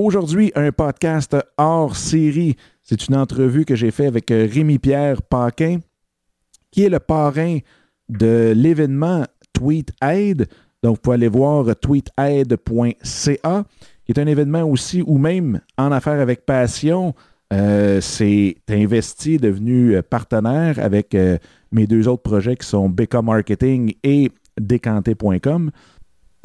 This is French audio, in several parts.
Aujourd'hui, un podcast hors série. C'est une entrevue que j'ai faite avec euh, Rémi-Pierre Paquin, qui est le parrain de l'événement Tweet Aid. Donc, vous pouvez aller voir tweetaid.ca, qui est un événement aussi où même en affaires avec passion, euh, c'est investi, devenu euh, partenaire avec euh, mes deux autres projets qui sont Becca Marketing et Décanté.com.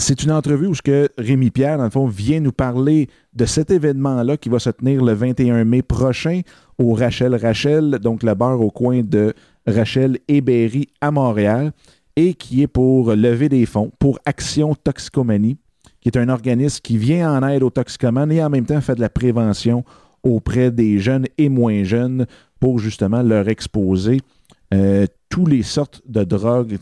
C'est une entrevue où ce que Rémi Pierre, dans le fond, vient nous parler de cet événement-là qui va se tenir le 21 mai prochain au Rachel Rachel, donc le bar au coin de Rachel et Berry à Montréal, et qui est pour lever des fonds pour Action Toxicomanie, qui est un organisme qui vient en aide aux toxicomanes et en même temps fait de la prévention auprès des jeunes et moins jeunes pour justement leur exposer euh, toutes les sortes de drogues,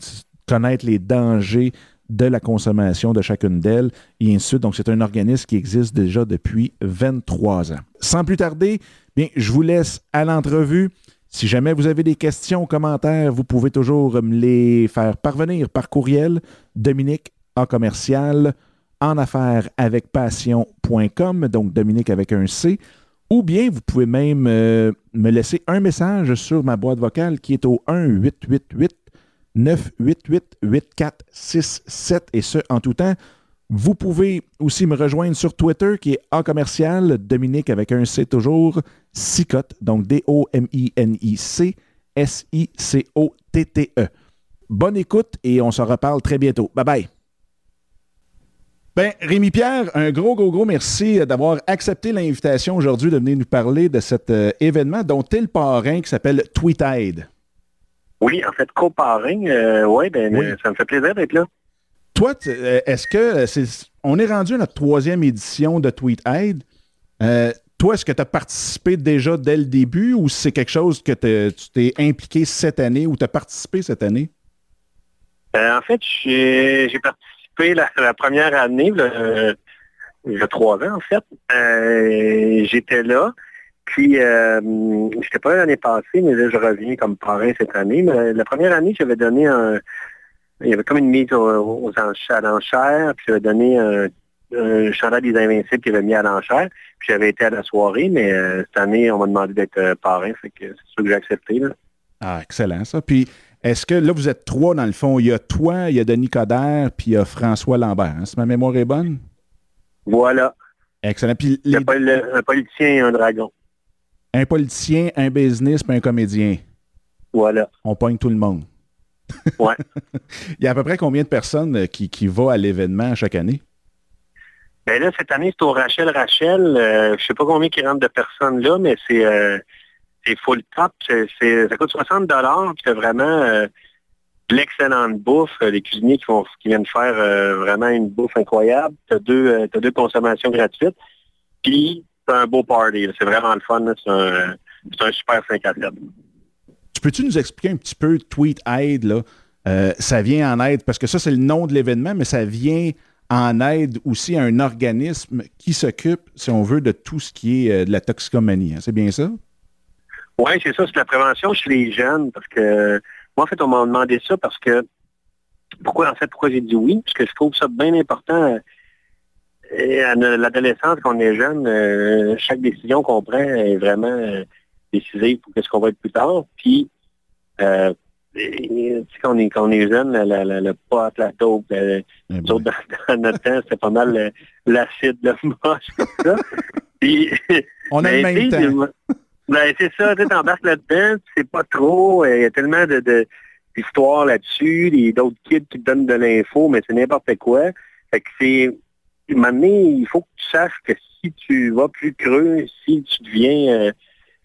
connaître les dangers de la consommation de chacune d'elles et ainsi. Donc, c'est un organisme qui existe déjà depuis 23 ans. Sans plus tarder, bien, je vous laisse à l'entrevue. Si jamais vous avez des questions, commentaires, vous pouvez toujours me les faire parvenir par courriel. Dominique en commercial en affaires avec passion.com, donc Dominique avec un C. Ou bien vous pouvez même euh, me laisser un message sur ma boîte vocale qui est au 1 888 988 8467 et ce en tout temps. Vous pouvez aussi me rejoindre sur Twitter qui est A commercial, Dominique avec un C toujours, Sicotte, donc D-O-M-I-N-I-C, S-I-C-O-T-T-E. Bonne écoute et on se reparle très bientôt. Bye bye. Ben, Rémi Pierre, un gros, gros, gros merci d'avoir accepté l'invitation aujourd'hui de venir nous parler de cet euh, événement dont tu es le parrain qui s'appelle TweetAid. Oui, en fait, co-parrain, euh, ouais, ben, Oui. euh, ça me fait plaisir d'être là. Toi, euh, est-ce que on est rendu à notre troisième édition de TweetAid? Euh, toi, est-ce que tu as participé déjà dès le début ou c'est quelque chose que tu t'es impliqué cette année ou tu as participé cette année? Euh, en fait, j'ai participé la, la première année, là, il y a trois ans en fait. Euh, J'étais là. Puis, euh, j'étais pas là l'année passée, mais là, je reviens comme parrain cette année. Mais la première année, j'avais donné un... Il y avait comme une mise aux, aux enchères, à l'enchère, puis j'avais donné un, un chandail des Invincibles qui avait mis à l'enchère. Puis j'avais été à la soirée, mais euh, cette année, on m'a demandé d'être euh, parrain, fait que c'est sûr que j'ai accepté. Là. Ah, excellent ça. Puis, est-ce que là, vous êtes trois dans le fond? Il y a toi, il y a Denis Coderre, puis il y a François Lambert. hein, si ma mémoire est bonne? Voilà. Excellent. Puis, Il y a les- pas le- un politicien et un dragon. Un politicien, un business, puis un comédien. Voilà. On pogne tout le monde. Ouais. il y a à peu près combien de personnes euh, qui, qui vont à l'événement chaque année? Ben là, cette année, c'est au Rachel Rachel. Euh, je sais pas combien qui rentre de personnes là, mais c'est euh, full top. Ça coûte 60 dollars. C'est vraiment euh, de l'excellente bouffe. Les cuisiniers qui, vont, qui viennent faire vraiment une bouffe incroyable. Tu as deux, t'as deux consommations gratuites. Puis c'est un beau party. C'est vraiment le fun. C'est un, super 5 à 7. Tu peux-tu nous expliquer un petit peu Tweet Aid, là? Euh, ça vient en aide, parce que ça, c'est le nom de l'événement, mais ça vient en aide aussi à un organisme qui s'occupe, si on veut, de tout ce qui est euh, de la toxicomanie. hein. C'est bien ça? Oui, c'est ça, c'est la prévention chez les jeunes, parce que moi, en fait, on m'a demandé ça parce que pourquoi, en fait, pourquoi j'ai dit oui? Parce que je trouve ça bien important. Et à l'adolescence, quand on est jeune, euh, chaque décision qu'on prend est vraiment euh, décisive pour qu'est-ce qu'on va être plus tard. Puis, euh, et- quand on est, quand on est jeune, la- la- la- le pot, la taupe, euh, Eh nous ben, autres, dans, dans notre temps, c'était pas mal l'acide, le moche, comme ça. Puis, on a le ben, même temps. Ben, c'est ça, tu t'embarques là-dedans, sais pas trop, il y a tellement de, de- d'histoires là-dessus, des- d'autres kids qui te donnent de l'info, mais c'est n'importe quoi. Fait que c'est, donné, il faut que tu saches que si tu vas plus creux, si tu deviens, euh,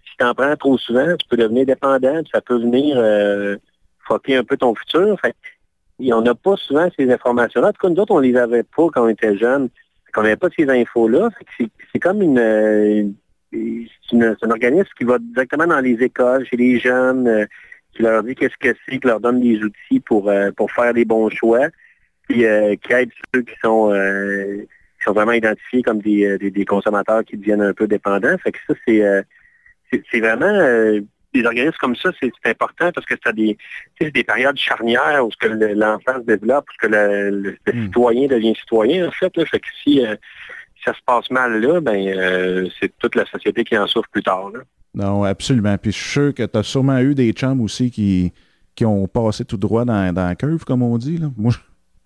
si tu en prends trop souvent, tu peux devenir dépendant, ça peut venir euh, un peu ton futur. Fait on n'a pas souvent ces informations-là. En tout cas, nous autres, on les avait pas quand on était jeunes. Qu'on n'avait pas ces infos-là. C'est, comme une, euh, un organisme qui va directement dans les écoles, chez les jeunes, euh, qui leur dit qu'est-ce que c'est, qui leur donne des outils pour, pour faire des bons choix, puis qui aide ceux qui sont, qui sont vraiment identifiés comme des, euh, des, des consommateurs qui deviennent un peu dépendants. Fait que ça, c'est, euh, c'est, vraiment euh, des organismes comme ça, c'est, important parce que des, c'est des périodes charnières où que le- l'enfant se développe, où que le, le- le Mm. citoyen devient citoyen, en fait. Là. Fait que si, euh, ça se passe mal là, ben c'est toute la société qui en souffre plus tard. Non, absolument. Puis je suis sûr que tu as sûrement eu des chambres aussi qui, qui ont passé tout droit dans, dans la curve, comme on dit. Là. Moi,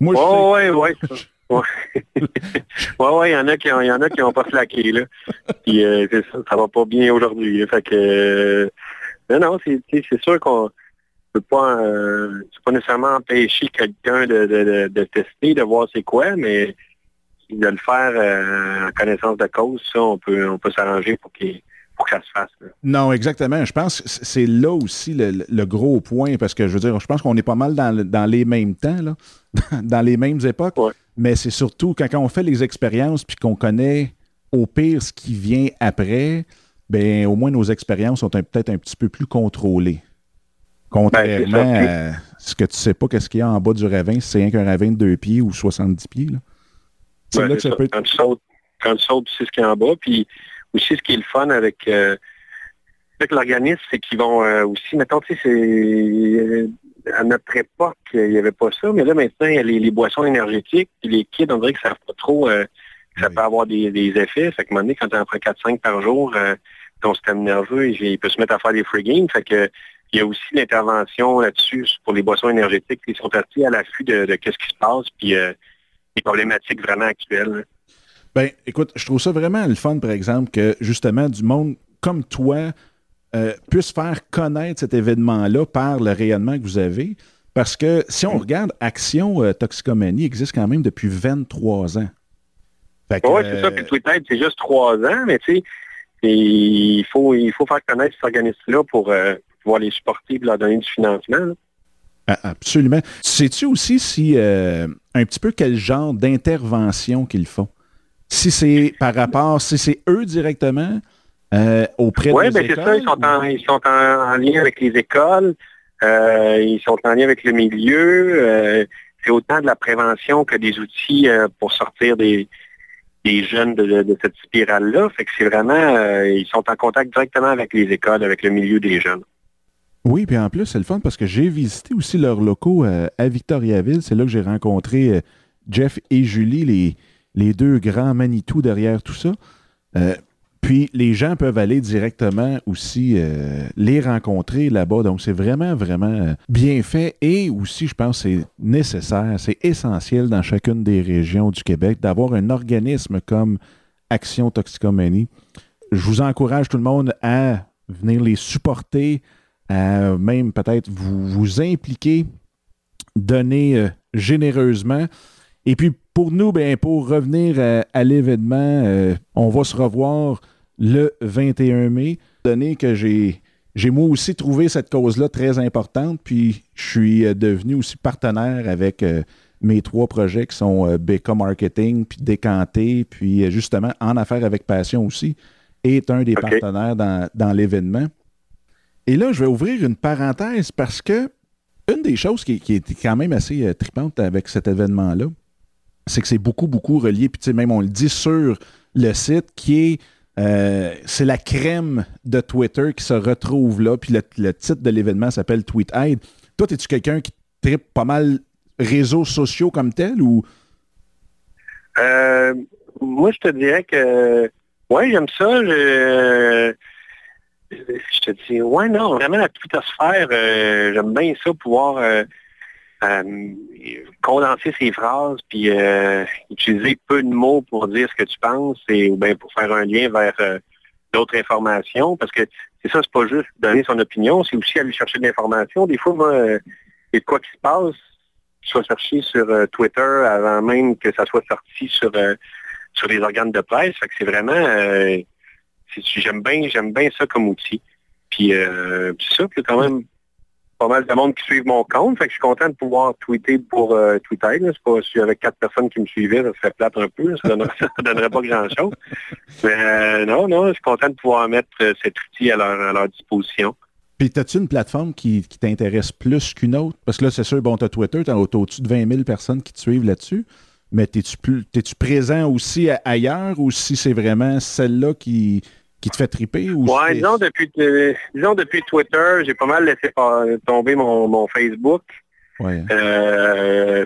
moi oh, oui, Oui, oui, il y en a qui ont, y en a qui ont pas flaqué, là. Puis euh, ça, ça va pas bien aujourd'hui. Fait que euh, non, non, c'est sûr qu'on peut pas euh, pas nécessairement empêcher quelqu'un de, de, de, tester, de voir c'est quoi, mais de le faire en connaissance de cause, ça, on peut on peut s'arranger pour qu'il se fasse. Non, exactement. Je pense que c'est là aussi le, gros point, parce que je veux dire, je pense qu'on est pas mal dans, les mêmes temps, là, dans les mêmes époques. Mais c'est surtout quand, on fait les expériences puis qu'on connaît au pire ce qui vient après, ben au moins nos expériences sont peut-être un petit peu plus contrôlées. Contrairement ben, à ce que tu sais pas qu'est-ce qu'il y a en bas du ravin, si c'est un ravin de deux pieds ou 70 pieds. Là. Ben, là que ça Peut sautes, quand tu sautes, tu sais ce qu'il y a en bas. Puis aussi, ce qui est le fun avec, euh, avec l'organisme, c'est qu'ils vont euh, aussi, mettons, tu sais, c'est à notre époque, il n'y avait pas ça, mais là, maintenant, il y a les, boissons énergétiques, puis les kids, on dirait que ça ne pas trop, euh, ça peut avoir des, effets. Fait que, un moment donné, quand tu en prends 4-5 par jour, ton système nerveux, il, peut se mettre à faire des free games. Fait que, il y a aussi l'intervention là-dessus pour les boissons énergétiques qui sont assez à l'affût de, de, ce qui se passe, puis les problématiques vraiment actuelles. Ben, écoute, je trouve ça vraiment le fun, par exemple, que justement du monde comme toi euh, puisse faire connaître cet événement-là par le rayonnement que vous avez. Parce que si on regarde, Action euh, Toxicomanie existe quand même depuis 23 ans. Oui, c'est ça. Puis Twitter, c'est juste 3 ans, mais tu sais, il faut, il faut faire connaître cet organisme-là pour euh, pouvoir les supporter et leur donner du financement. Absolument. Sais-tu aussi si un petit peu quel genre d'intervention qu'ils font? Si c'est par rapport, si c'est eux directement euh, auprès de Oui, bien c'est ça, ils sont, en, ils sont en, lien avec les écoles, euh, ils sont en lien avec le milieu. Euh, c'est autant de la prévention que des outils pour sortir des, des jeunes de, cette spirale-là. Fait que c'est vraiment, ils sont en contact directement avec les écoles, avec le milieu des jeunes. Oui, puis en plus, c'est le fun parce que j'ai visité aussi leurs locaux à Victoriaville. C'est là que j'ai rencontré Jeff et Julie, les, les deux grands Manitou derrière tout ça. Euh, puis les gens peuvent aller directement aussi euh, les rencontrer là-bas. Donc c'est vraiment, vraiment euh, bien fait. Et aussi, je pense c'est nécessaire, c'est essentiel dans chacune des régions du Québec d'avoir un organisme comme Action Toxicomanie. Je vous encourage tout le monde à venir les supporter, à même peut-être vous, vous impliquer, donner généreusement. Et puis pour nous, ben, pour revenir à, l'événement, euh, on va se revoir le 21 mai, donné que j'ai j'ai moi aussi trouvé cette cause-là très importante, puis je suis euh, devenu aussi partenaire avec euh, mes trois projets qui sont BK Marketing, puis Décanté, puis justement En Affaires avec Passion aussi, est un des partenaires dans, dans l'événement. Et là, je vais ouvrir une parenthèse parce que une des choses qui, qui est quand même assez tripante avec cet événement-là, c'est que c'est beaucoup, beaucoup relié. Puis, même on le dit sur le site, qui est. Euh, c'est la crème de Twitter qui se retrouve là. Puis le, titre de l'événement s'appelle Tweet Toi, es-tu quelqu'un qui tripe pas mal réseaux sociaux comme tel ou? Euh, moi, je te dirais que ouais, j'aime ça. Je, je, te dis, ouais, non, vraiment la twittosphère, euh, j'aime bien ça, pouvoir euh, condenser ses phrases, puis euh, utiliser peu de mots pour dire ce que tu penses, et, ou bien pour faire un lien vers euh, d'autres informations, parce que c'est ça, c'est pas juste donner son opinion, c'est aussi aller chercher de l'information. Des fois, moi, a quoi qui se passe, soit cherché sur Twitter avant même que ça soit sorti sur sur les organes de presse. Fait que c'est vraiment j'aime bien, j'aime bien ça comme outil. Puis c'est ça, puis quand même pas mal de monde qui suivent mon compte. Fait que je suis content de pouvoir tweeter pour euh, Twitter. C'est pas si j'avais quatre personnes qui me suivaient, ça serait plate un peu. Ça donnerait, donnerait pas grand-chose. Mais euh, non, non, je suis content de pouvoir mettre euh, cet outil à leur, disposition. Puis, as-tu une plateforme qui, t'intéresse plus qu'une autre? Parce que là, c'est sûr, bon, tu as Twitter, tu as au-dessus de 20 000 personnes qui te suivent là-dessus. Mais es-tu, es-tu présent aussi ailleurs ou si c'est vraiment celle-là qui, qui te fait triper? Ou ouais, disons depuis, disons depuis Twitter, j'ai pas mal laissé tomber mon, Facebook. Ouais. Euh,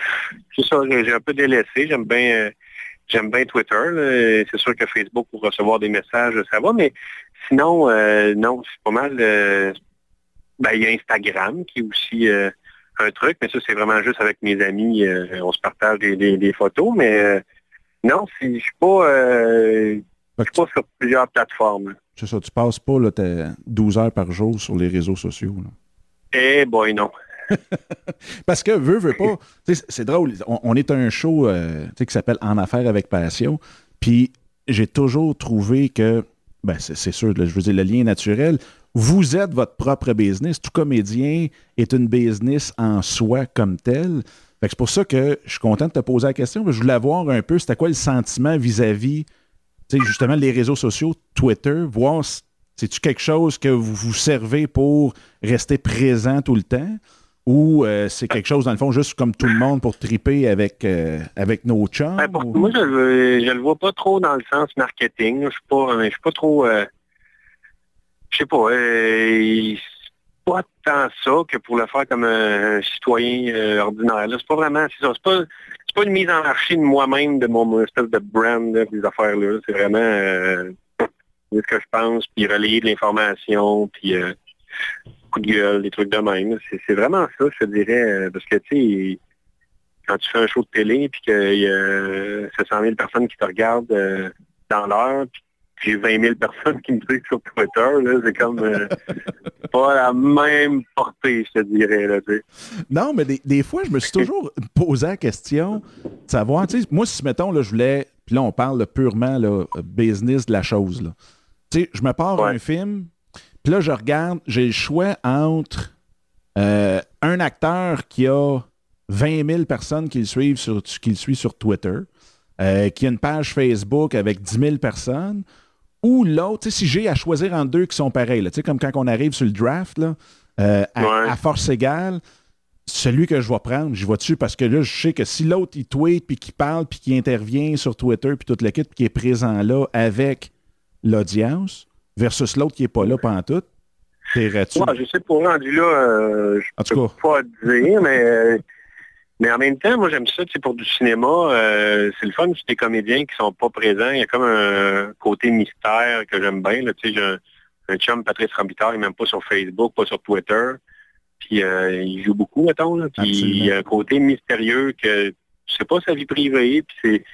c'est ça, j'ai un peu délaissé. J'aime bien j'aime bien Twitter. C'est sûr que Facebook pour recevoir des messages, ça va, mais sinon, non, c'est pas mal. ben, il y a Instagram qui est aussi un truc, mais ça, c'est vraiment juste avec mes amis. on se partage des, photos, mais non, je suis pas, je suis pas sur plusieurs plateformes. C'est ça, tu passes pas là, 12 heures par jour sur les réseaux sociaux. Eh boy, non. Parce que, veut, veut pas, c'est drôle, on, est un show euh, qui s'appelle En affaires avec passion, puis j'ai toujours trouvé que, ben c'est sûr, je veux dire, le lien naturel, vous êtes votre propre business. Tout comédien est une business en soi comme tel. C'est pour ça que je suis content de te poser la question. Je voulais voir un peu, c'était quoi le sentiment vis-à-vis, justement, les réseaux sociaux, Twitter, voir c'est-tu quelque chose que vous vous servez pour rester présent tout le temps? Ou euh, c'est quelque chose, dans le fond, juste comme tout le monde pour triper avec, euh, avec nos chums? Ben, moi, je ne le vois pas trop dans le sens marketing. Je suis pas, je suis pas trop... Euh, je sais pas. pas tant ça que pour le faire comme un, citoyen ordinaire. C'est pas vraiment... C'est ça. C'est pas, pas une mise en marché de moi-même, de mon espèce de brand, des affaires-là. C'est vraiment ce que je pense, puis relayer de l'information, puis de gueule, des trucs de même. C'est vraiment ça, je dirais, euh, parce que, tu sais, quand tu fais un show de télé, puis qu'il y a 700 000 personnes qui te regardent euh, dans l'heure, j'ai 20 000 personnes qui me suivent sur Twitter, c'est comme euh, pas la même portée, je te dirais. Là, non, mais des, fois, je me suis toujours posé la question de savoir, moi, si, mettons, là, je voulais, puis là, on parle purement là, business de la chose, là. Tu sais, je me pars un film, puis là, je regarde, j'ai le choix entre euh, un acteur qui a 20 000 personnes qui le suivent sur, qui suit sur Twitter, euh, qui a une page Facebook avec 10 000 personnes, ou l'autre, si j'ai à choisir entre deux qui sont pareils, là, comme quand on arrive sur le draft, là, euh, à, force égale, celui que je vais prendre, je vais dessus parce que là, je sais que si l'autre, il tweet, puis qu'il parle, puis qu'il intervient sur Twitter, puis toute l'équipe, puis qui est présent là avec l'audience, versus l'autre qui n'est pas là pendant tout, t'irais-tu? je sais pas, rendu là, euh, je peux pas dire, mais, euh, mais en même temps, moi j'aime ça, c'est pour du cinéma, euh, c'est le fun, c'est des comédiens qui sont pas présents, il y a comme un côté mystère que j'aime bien, tu sais, j'ai un, chum, Patrice Rambitard, il n'est même pas sur Facebook, pas sur Twitter, puis il joue beaucoup, mettons, puis il y a un côté mystérieux que tu sais pas sa vie privée, puis c'est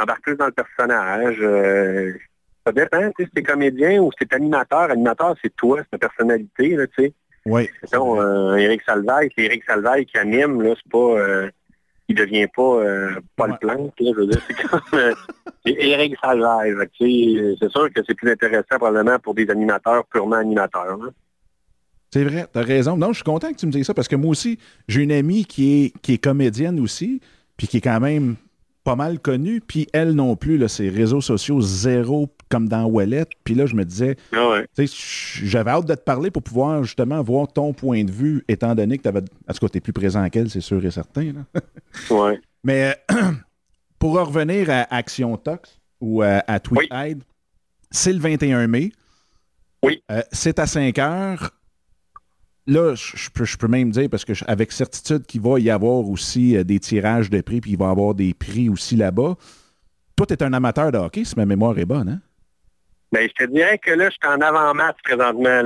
embarque plus dans le personnage. Ça dépend, si c'est comédien ou c'est animateur. Animateur, c'est toi, c'est ta personnalité, là, tu sais. Oui. Euh, Éric Salvaille, c'est Éric Salvaille qui anime, là, c'est pas... Euh, il devient pas euh, Paul ouais. Plante, là, je veux dire, c'est comme... Euh, c'est Éric Salvaille, c'est sûr que c'est plus intéressant probablement pour des animateurs purement animateurs, C'est vrai, tu as raison. Non, je suis content que tu me dises ça parce que moi aussi, j'ai une amie qui est, qui est comédienne aussi, puis qui est quand même pas mal connue, puis elle non plus, là, ses réseaux sociaux zéro comme dans Wallet. Puis là, je me disais, ah j'avais hâte de te parler pour pouvoir justement voir ton point de vue, étant donné que tu avais. En tout cas, tu es plus présent qu'elle, c'est sûr et certain. ouais. Mais pour revenir à Action Tox ou à, Tweet c'est le 21 mai. Oui. Euh, c'est à 5 heures là, je peux, je même dire, parce que avec certitude qu'il va y avoir aussi euh, des tirages de prix, puis il va y avoir des prix aussi là-bas. Toi, tu es un amateur de hockey, si ma mémoire est bonne, hein? Ben, je te dirais que là, je suis en avant-match présentement.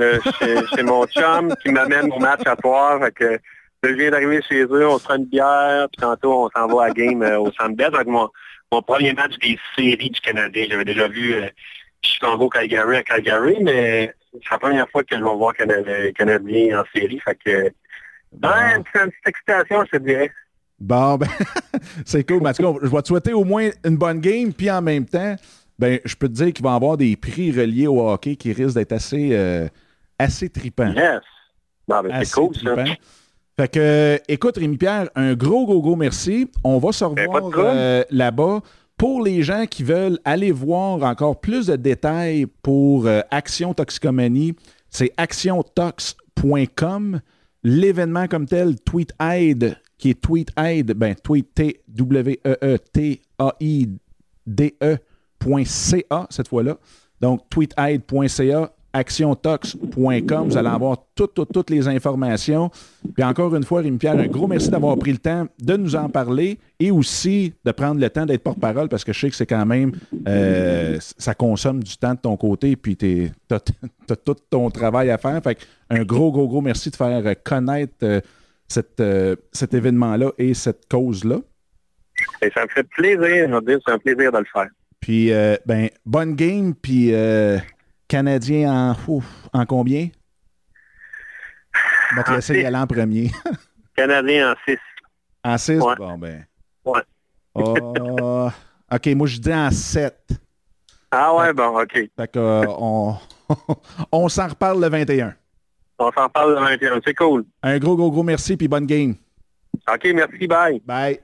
C'est mon chum qui m'amène au match à soir. je viens d'arriver chez eux, on se prend une bière, puis tantôt, on s'en va à game euh, au Centre avec mon, mon, premier match des séries du Canadien. J'avais déjà vu euh, Chicago Calgary à Calgary, mais c'est la première fois que je vais voir Canadien, Canadien en série. Fait que, ben, c'est une petite excitation, je te dirais. Bon, ben, c'est cool. Mais je vais te souhaiter au moins une bonne game, puis en même temps, ben, je peux te dire qu'il va y avoir des prix reliés au hockey qui risquent d'être assez, euh, assez tripants. Yes. ben, c'est cool, ça. Fait que, écoute, Rémi-Pierre, un gros, gros, gros merci. On va se ben, revoir euh, là-bas. Pour les gens qui veulent aller voir encore plus de détails pour euh, Action Toxicomanie, c'est actiontox.com. L'événement comme tel, TweetAid, qui est TweetAid, ben Tweet T-W-E-E-T-A-I-D-E.ca cette fois-là. Donc, tweetaid.ca, actiontox.com. Vous allez avoir toutes, toutes, toutes les informations. Puis encore une fois, Rémi-Pierre, un gros merci d'avoir pris le temps de nous en parler et aussi de prendre le temps d'être porte-parole parce que je sais que c'est quand même, euh, ça consomme du temps de ton côté puis tu as, tout ton travail à faire. Fait un gros, gros, gros merci de faire connaître euh, cette, euh, cet événement-là et cette cause-là. Et ça me fait plaisir, c'est un plaisir de le faire. Puis, ben, bonne game, puis Canadien en, en combien? On va te laisser y aller en premier. Canadien en 6. En 6? Bon, ben. Ouais. Oh, OK, moi, je dis en 7. Ah ouais, bon, OK. Fait que, euh, on, on s'en reparle le 21. On s'en reparle le 21, c'est cool. Un gros, gros, gros merci, puis bonne game. OK, merci, bye. Bye.